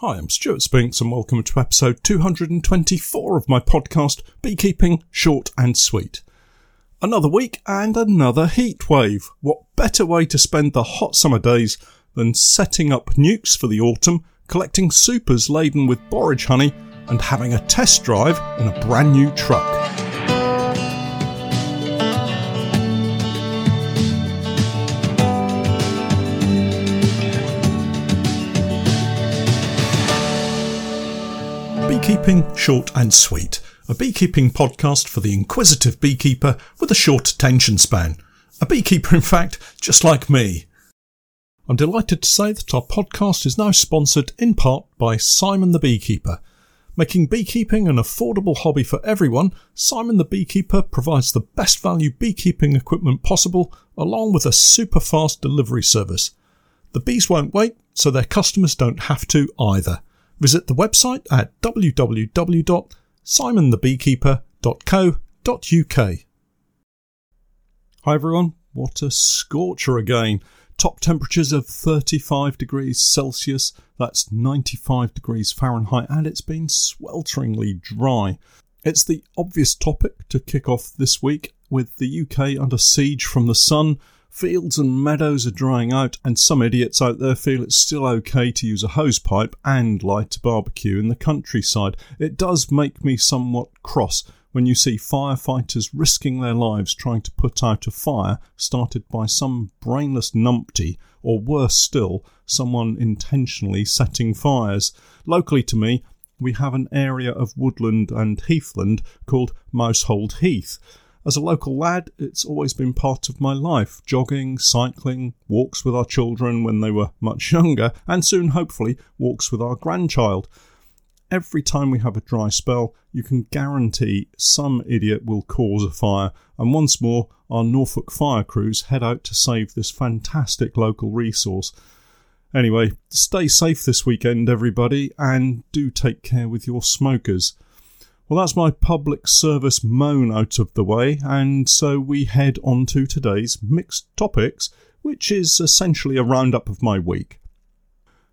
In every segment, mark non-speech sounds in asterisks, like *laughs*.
Hi, I'm Stuart Spinks and welcome to episode 224 of my podcast, Beekeeping Short and Sweet. Another week and another heat wave. What better way to spend the hot summer days than setting up nukes for the autumn, collecting supers laden with borage honey, and having a test drive in a brand new truck? Beekeeping Short and Sweet, a beekeeping podcast for the inquisitive beekeeper with a short attention span. A beekeeper, in fact, just like me. I'm delighted to say that our podcast is now sponsored in part by Simon the Beekeeper. Making beekeeping an affordable hobby for everyone, Simon the Beekeeper provides the best value beekeeping equipment possible, along with a super fast delivery service. The bees won't wait, so their customers don't have to either. Visit the website at www.simonthebeekeeper.co.uk. Hi everyone, what a scorcher again. Top temperatures of 35 degrees Celsius, that's 95 degrees Fahrenheit, and it's been swelteringly dry. It's the obvious topic to kick off this week with the UK under siege from the sun Fields and meadows are drying out, and some idiots out there feel it's still okay to use a hose pipe and light a barbecue in the countryside. It does make me somewhat cross when you see firefighters risking their lives trying to put out a fire started by some brainless numpty, or worse still, someone intentionally setting fires. Locally to me, we have an area of woodland and heathland called Mousehold Heath. As a local lad, it's always been part of my life jogging, cycling, walks with our children when they were much *laughs* younger, and soon, hopefully, walks with our grandchild. Every time we have a dry spell, you can guarantee some idiot will cause a fire, and once more, our Norfolk fire crews head out to save this fantastic local resource. Anyway, stay safe this weekend, everybody, and do take care with your smokers. Well, that's my public service moan out of the way, and so we head on to today's mixed topics, which is essentially a roundup of my week.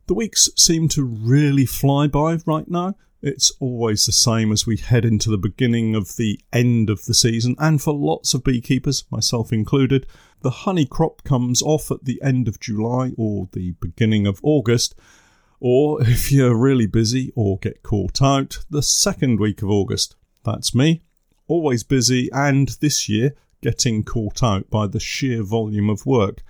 The weeks seem to really fly by right now. It's always the same as we head into the beginning of the end of the season, and for lots of beekeepers, myself included, the honey crop comes off at the end of July or the beginning of August, or *laughs* if you're really busy or get caught out, the second week of August. That's me, always busy, and this year getting caught out by the sheer volume of work.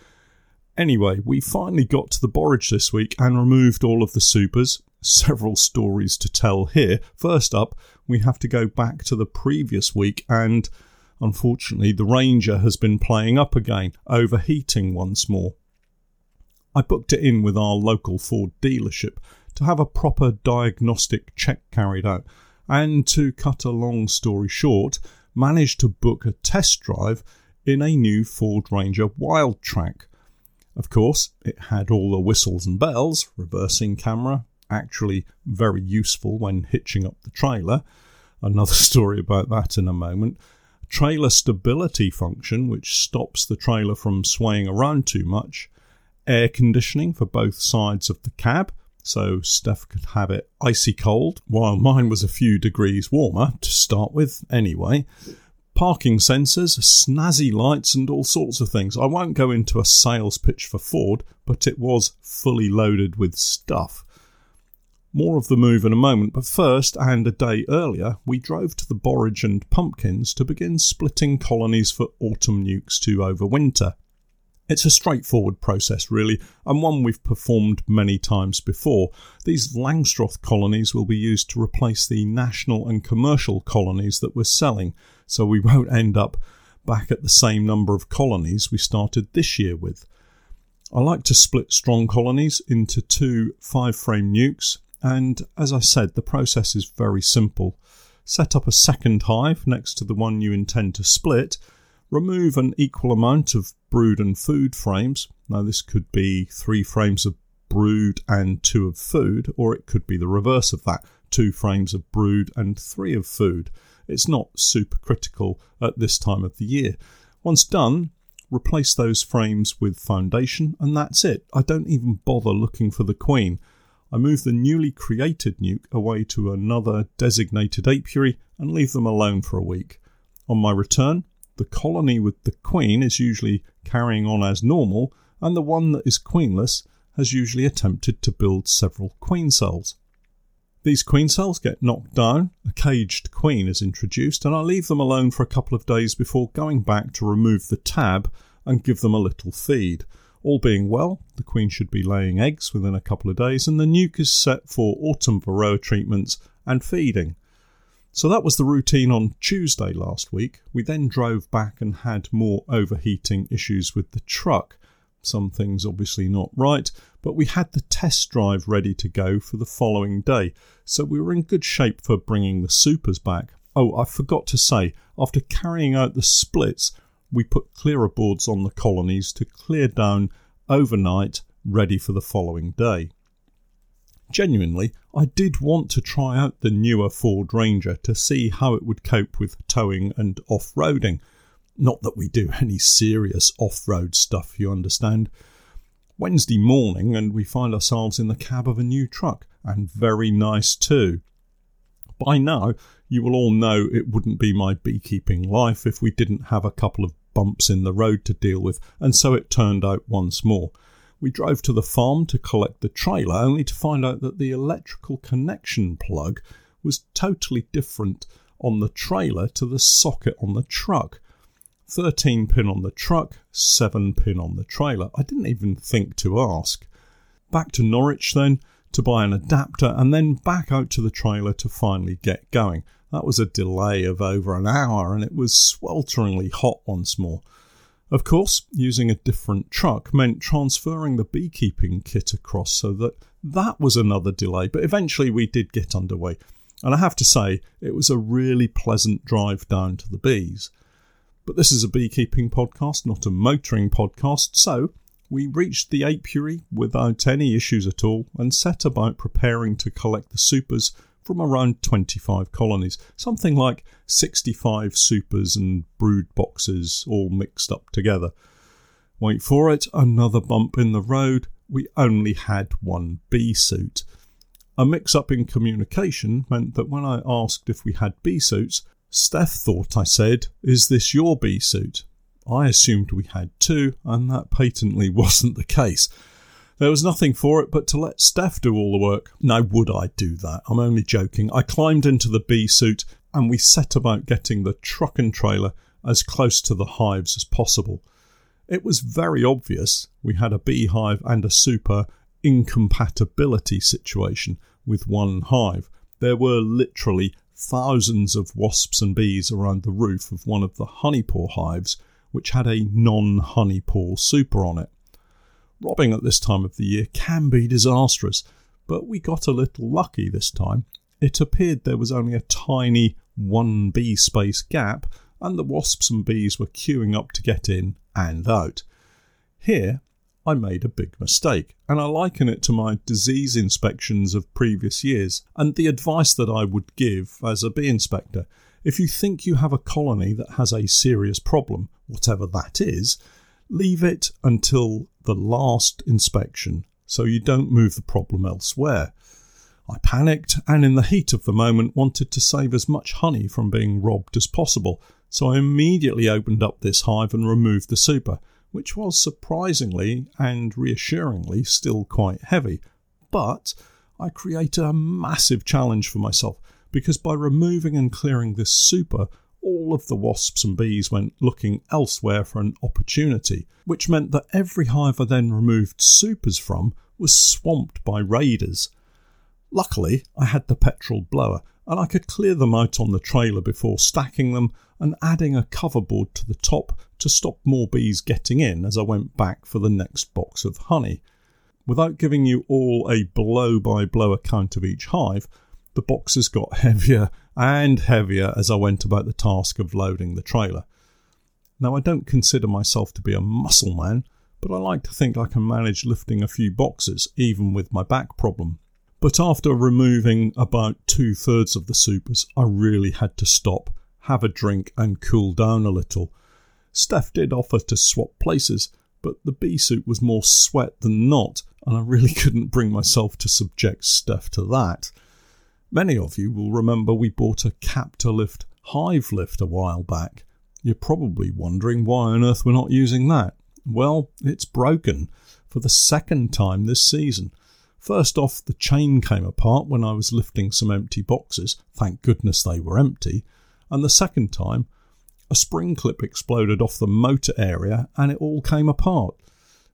Anyway, we finally got to the borage this week and removed all of the supers. Several stories to tell here. First up, we have to go back to the previous week, and unfortunately, the Ranger has been playing up again, overheating once more. I booked it in with our local Ford dealership to have a proper diagnostic check carried out, and to cut a long story short, managed to book a test drive in a new Ford Ranger Wildtrak. Of course, it had all the whistles and bells, reversing camera, actually very useful when hitching up the trailer. Another *laughs* story about that in a moment. Trailer stability function, which stops the trailer from swaying around too much, air conditioning for both sides of the cab, so Steph could have it icy cold, while mine was a few degrees warmer to start with anyway. Parking sensors, snazzy lights, and all sorts of things. I won't go into a sales pitch for Ford, but it was fully loaded with stuff. More of the move in a moment, but first, and a day earlier, we drove to the Borage and Pumpkins to begin splitting colonies for autumn nukes to overwinter. It's a straightforward process, really, and one we've performed many times before. These Langstroth colonies will be used to replace the national and commercial colonies that we're selling, so we *laughs* won't end up back at the same number of colonies we started this year with. I like to split strong colonies into two five frame nukes, and as I said, the process is very simple. Set up a second hive next to the one you intend to split Remove an equal amount of brood and food frames. Now, this could be three frames of brood and two of food, or it could be the reverse of that two frames of brood and three of food. It's not super critical at this time of the year. Once done, replace those frames with foundation, and that's it. I don't even bother looking for the queen. I move the newly created nuc away to another designated apiary and leave them alone for a week. On my return, the colony with the queen is usually carrying on as normal, and the one that is queenless has usually attempted to build several queen cells. These queen cells get knocked down, a caged queen is introduced, and I leave them alone for a couple of days before going back to remove the tab and give them a little feed. All being well, the queen should be laying eggs within a couple of days, and the nuc is set for autumn varroa treatments and feeding. So that was the routine on Tuesday last week. We then drove back and had more overheating issues with the truck. Some things obviously not right, but we had the test drive ready to go for the following day, so we were in good shape for bringing the supers back. Oh, I forgot to say, after carrying out the splits, we put clearer boards on the colonies to clear down overnight, ready for the following day. Genuinely, I did want to try out the newer Ford Ranger to see how it would cope with towing and off roading. Not that we do any serious off road stuff, you understand. Wednesday morning, and we find ourselves in the cab of a new truck, and very nice too. By now, you will all know it wouldn't be my beekeeping life if we didn't have a couple of bumps in the road to deal with, and so it turned out once more. We drove to the farm to collect the trailer, only to find out that the electrical connection plug was totally different on the trailer to the socket on the truck. 13 pin on the truck, 7 pin on the trailer. I didn't even think to ask. Back to Norwich then to buy an adapter and then back out to the trailer to finally get going. That was a delay of over an hour and it was swelteringly hot once more. Of course, using a different truck meant transferring the beekeeping kit across so that that was another delay, but eventually we did get underway. And I have to say, it was a really pleasant drive down to the bees. But this is a beekeeping podcast, not a motoring podcast, so we reached the apiary without any issues at all and set about preparing to collect the supers from around 25 colonies, something like 65 supers and brood boxes all mixed up together. Wait for it, another bump in the road. We only had one bee suit. A mix up in communication meant that when I asked if we had bee suits, Steph thought I said, Is this your bee suit? I assumed we had two, and that patently *laughs* wasn't the case. There was nothing for it but to let Steph do all the work. Now, would I do that? I'm only joking. I climbed into the bee suit and we set about getting the truck and trailer as close to the hives as possible. It was very obvious we had a beehive and a super incompatibility situation with one hive. There were literally thousands of wasps and bees around the roof of one of the honeypore hives, which had a non honeypore super on it. Robbing at this time of the year can be disastrous, but we got a little lucky this time. It appeared there was only a tiny one bee space gap, and the wasps and bees were queuing up to get in and out. Here, I made a big mistake, and I liken it to my disease inspections of previous years and the advice that I would give as a bee inspector. If you think you have a colony that has a serious problem, whatever that is, leave it until the last inspection so you don't move the problem elsewhere. I panicked and, in the heat of the moment, wanted to save as much honey from being robbed as possible, so I immediately opened up this hive and removed the super, which was surprisingly and reassuringly still quite heavy. But I created a massive challenge for myself because by removing and clearing this super, all of the wasps and bees went looking elsewhere for an opportunity, which meant that every hive I then removed supers from was swamped by raiders. Luckily, I had the petrol blower and I could clear them out on the trailer before stacking them and adding a coverboard to the top to stop more bees getting in as I went back for the next box of honey. Without giving you all a blow by blow account of each hive, the boxes got *laughs* heavier and heavier as I went about the task of loading the trailer. Now, I don't consider myself to be a muscle man, but I like to think I can manage lifting a few boxes even with my back problem. But after removing about two thirds of the supers, I really had to stop, have a drink, and cool down a little. Steph did offer to swap places, but the bee suit was more sweat than not, and I really *laughs* couldn't bring myself to subject Steph to that. Many of you will remember we bought a Captalift hive lift a while back. You're probably wondering why on earth we're not using that. Well, it's broken for the second time this season. First off, the chain came apart when I was lifting some empty boxes. Thank goodness they were empty. And the second time, a spring clip exploded off the motor area and it all came apart.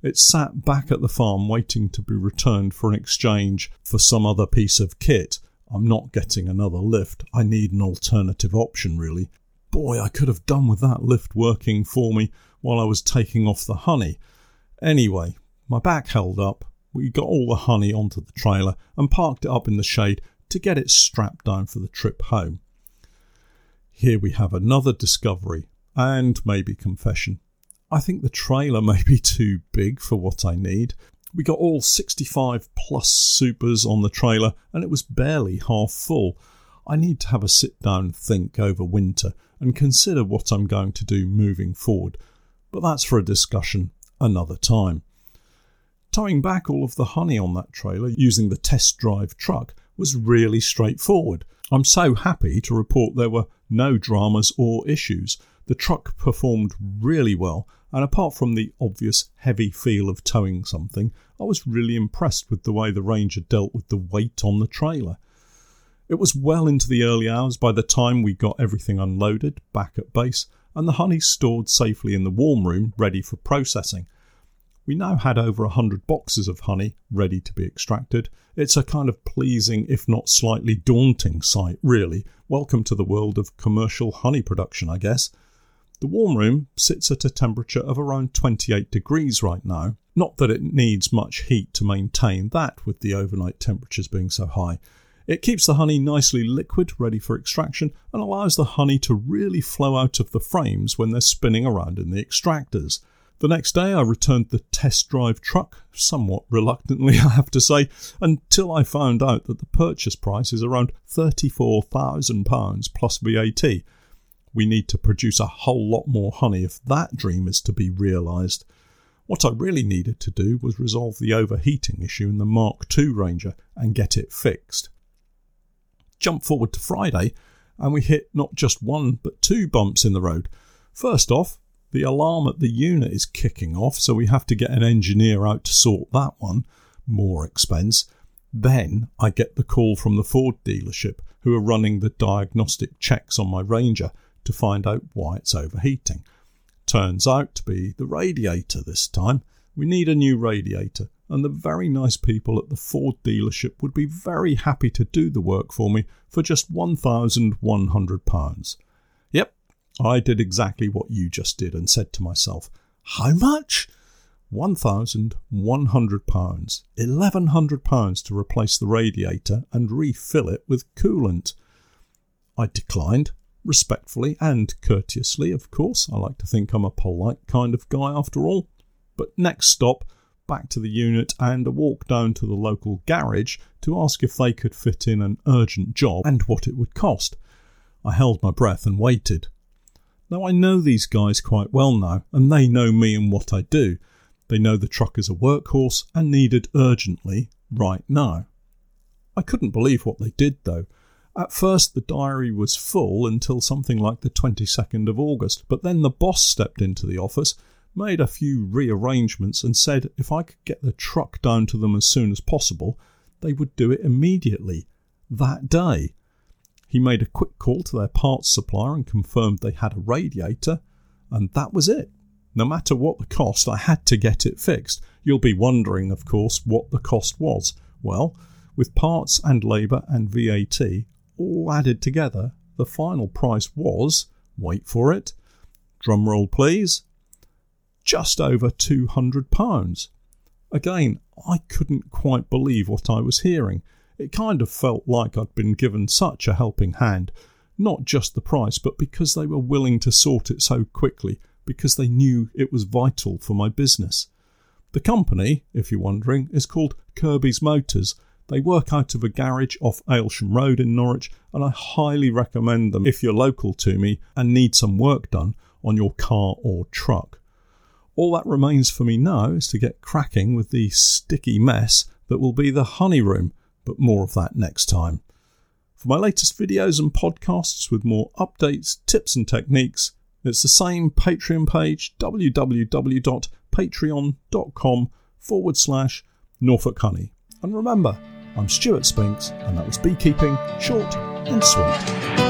It sat back at the farm waiting to be returned for an exchange for some other piece of kit. I'm not getting another lift. I need an alternative option, really. Boy, I could have done with that lift working for me while I was taking off the honey. Anyway, my back held up, we got all the honey onto the trailer and parked it up in the shade to get it strapped down for the trip home. Here we have another discovery and maybe confession. I think the trailer may be too big for what I need. We got all 65 plus supers on the trailer and it was barely half full. I need to have a sit down think over winter and consider what I'm going to do moving forward, but that's for a discussion another time. Towing back all of the honey on that trailer using the test drive truck was really straightforward. I'm so happy to report there were no dramas or issues. The truck performed really well, and apart from the obvious heavy feel of towing something, I was really impressed with the way the Ranger dealt with the weight on the trailer. It was well into the early hours by the time we got everything unloaded back at base and the honey stored safely in the warm room ready for processing. We now had over a hundred boxes of honey ready to be extracted. It's a kind of pleasing, if not slightly daunting sight, really. Welcome to the world of commercial honey production, I guess. The warm room sits at a temperature of around 28 degrees right now. Not that it needs much heat to maintain that with the overnight temperatures being so high. It keeps the honey nicely liquid, ready for extraction, and allows the honey to really flow out of the frames when they're spinning around in the extractors. The next day, I returned the test drive truck, somewhat reluctantly, *laughs* I have to say, until I found out that the purchase price is around £34,000 plus VAT. We need to produce a whole lot more honey if that dream is to be realised. What I really needed to do was resolve the overheating issue in the Mark II Ranger and get it fixed. Jump forward to Friday, and we hit not just one but two bumps in the road. First off, the alarm at the unit is kicking off, so we have to get an engineer out to sort that one. More expense. Then I get the call from the Ford dealership, who are running the diagnostic checks on my Ranger to find out why it's overheating. Turns out to be the radiator this time. We need a new radiator, and the very nice people at the Ford dealership would be very happy to do the work for me for just £1,100. Yep, I did exactly what you just did and said to myself, How much? £1,100. £1,100 to replace the radiator and refill it with coolant. I declined, respectfully and courteously, of course. I like to think I'm a polite kind of guy after all. But next stop, back to the unit and a walk down to the local garage to ask if they could fit in an urgent job and what it would cost. I held my breath and waited. Now, I know these guys quite well now, and they know me and what I do. They know the truck is a workhorse and needed urgently right now. I couldn't believe what they did, though. At first, the diary was full until something like the 22nd of August, but then the boss stepped into the office, made a few rearrangements, and said if I could get the truck down to them as soon as possible, they would do it immediately, that day. He made a quick call to their parts supplier and confirmed they had a radiator, and that was it. No matter what the cost, I had to get it fixed. You'll be wondering, of course, what the cost was. Well, with parts and labour and VAT all added together, the final price was wait for it, drumroll please, just over £200. Again, I couldn't quite believe what I was hearing. It kind of felt like I'd been given such a helping hand, not just the price, but because they were willing to sort it so quickly, because they knew it was vital for my business. The company, if you're wondering, is called Kirby's Motors. They work out of a garage off Aylsham Road in Norwich, and I highly recommend them if you're local to me and need some work done on your car or truck. All that remains for me now is to get cracking with the sticky mess that will be the honey room, but more of that next time. For my latest videos and podcasts with more updates, tips, and techniques, it's the same Patreon page www.patreon.com forward slash Norfolk Honey. And remember, I'm Stuart Spinks, and that was beekeeping short and sweet.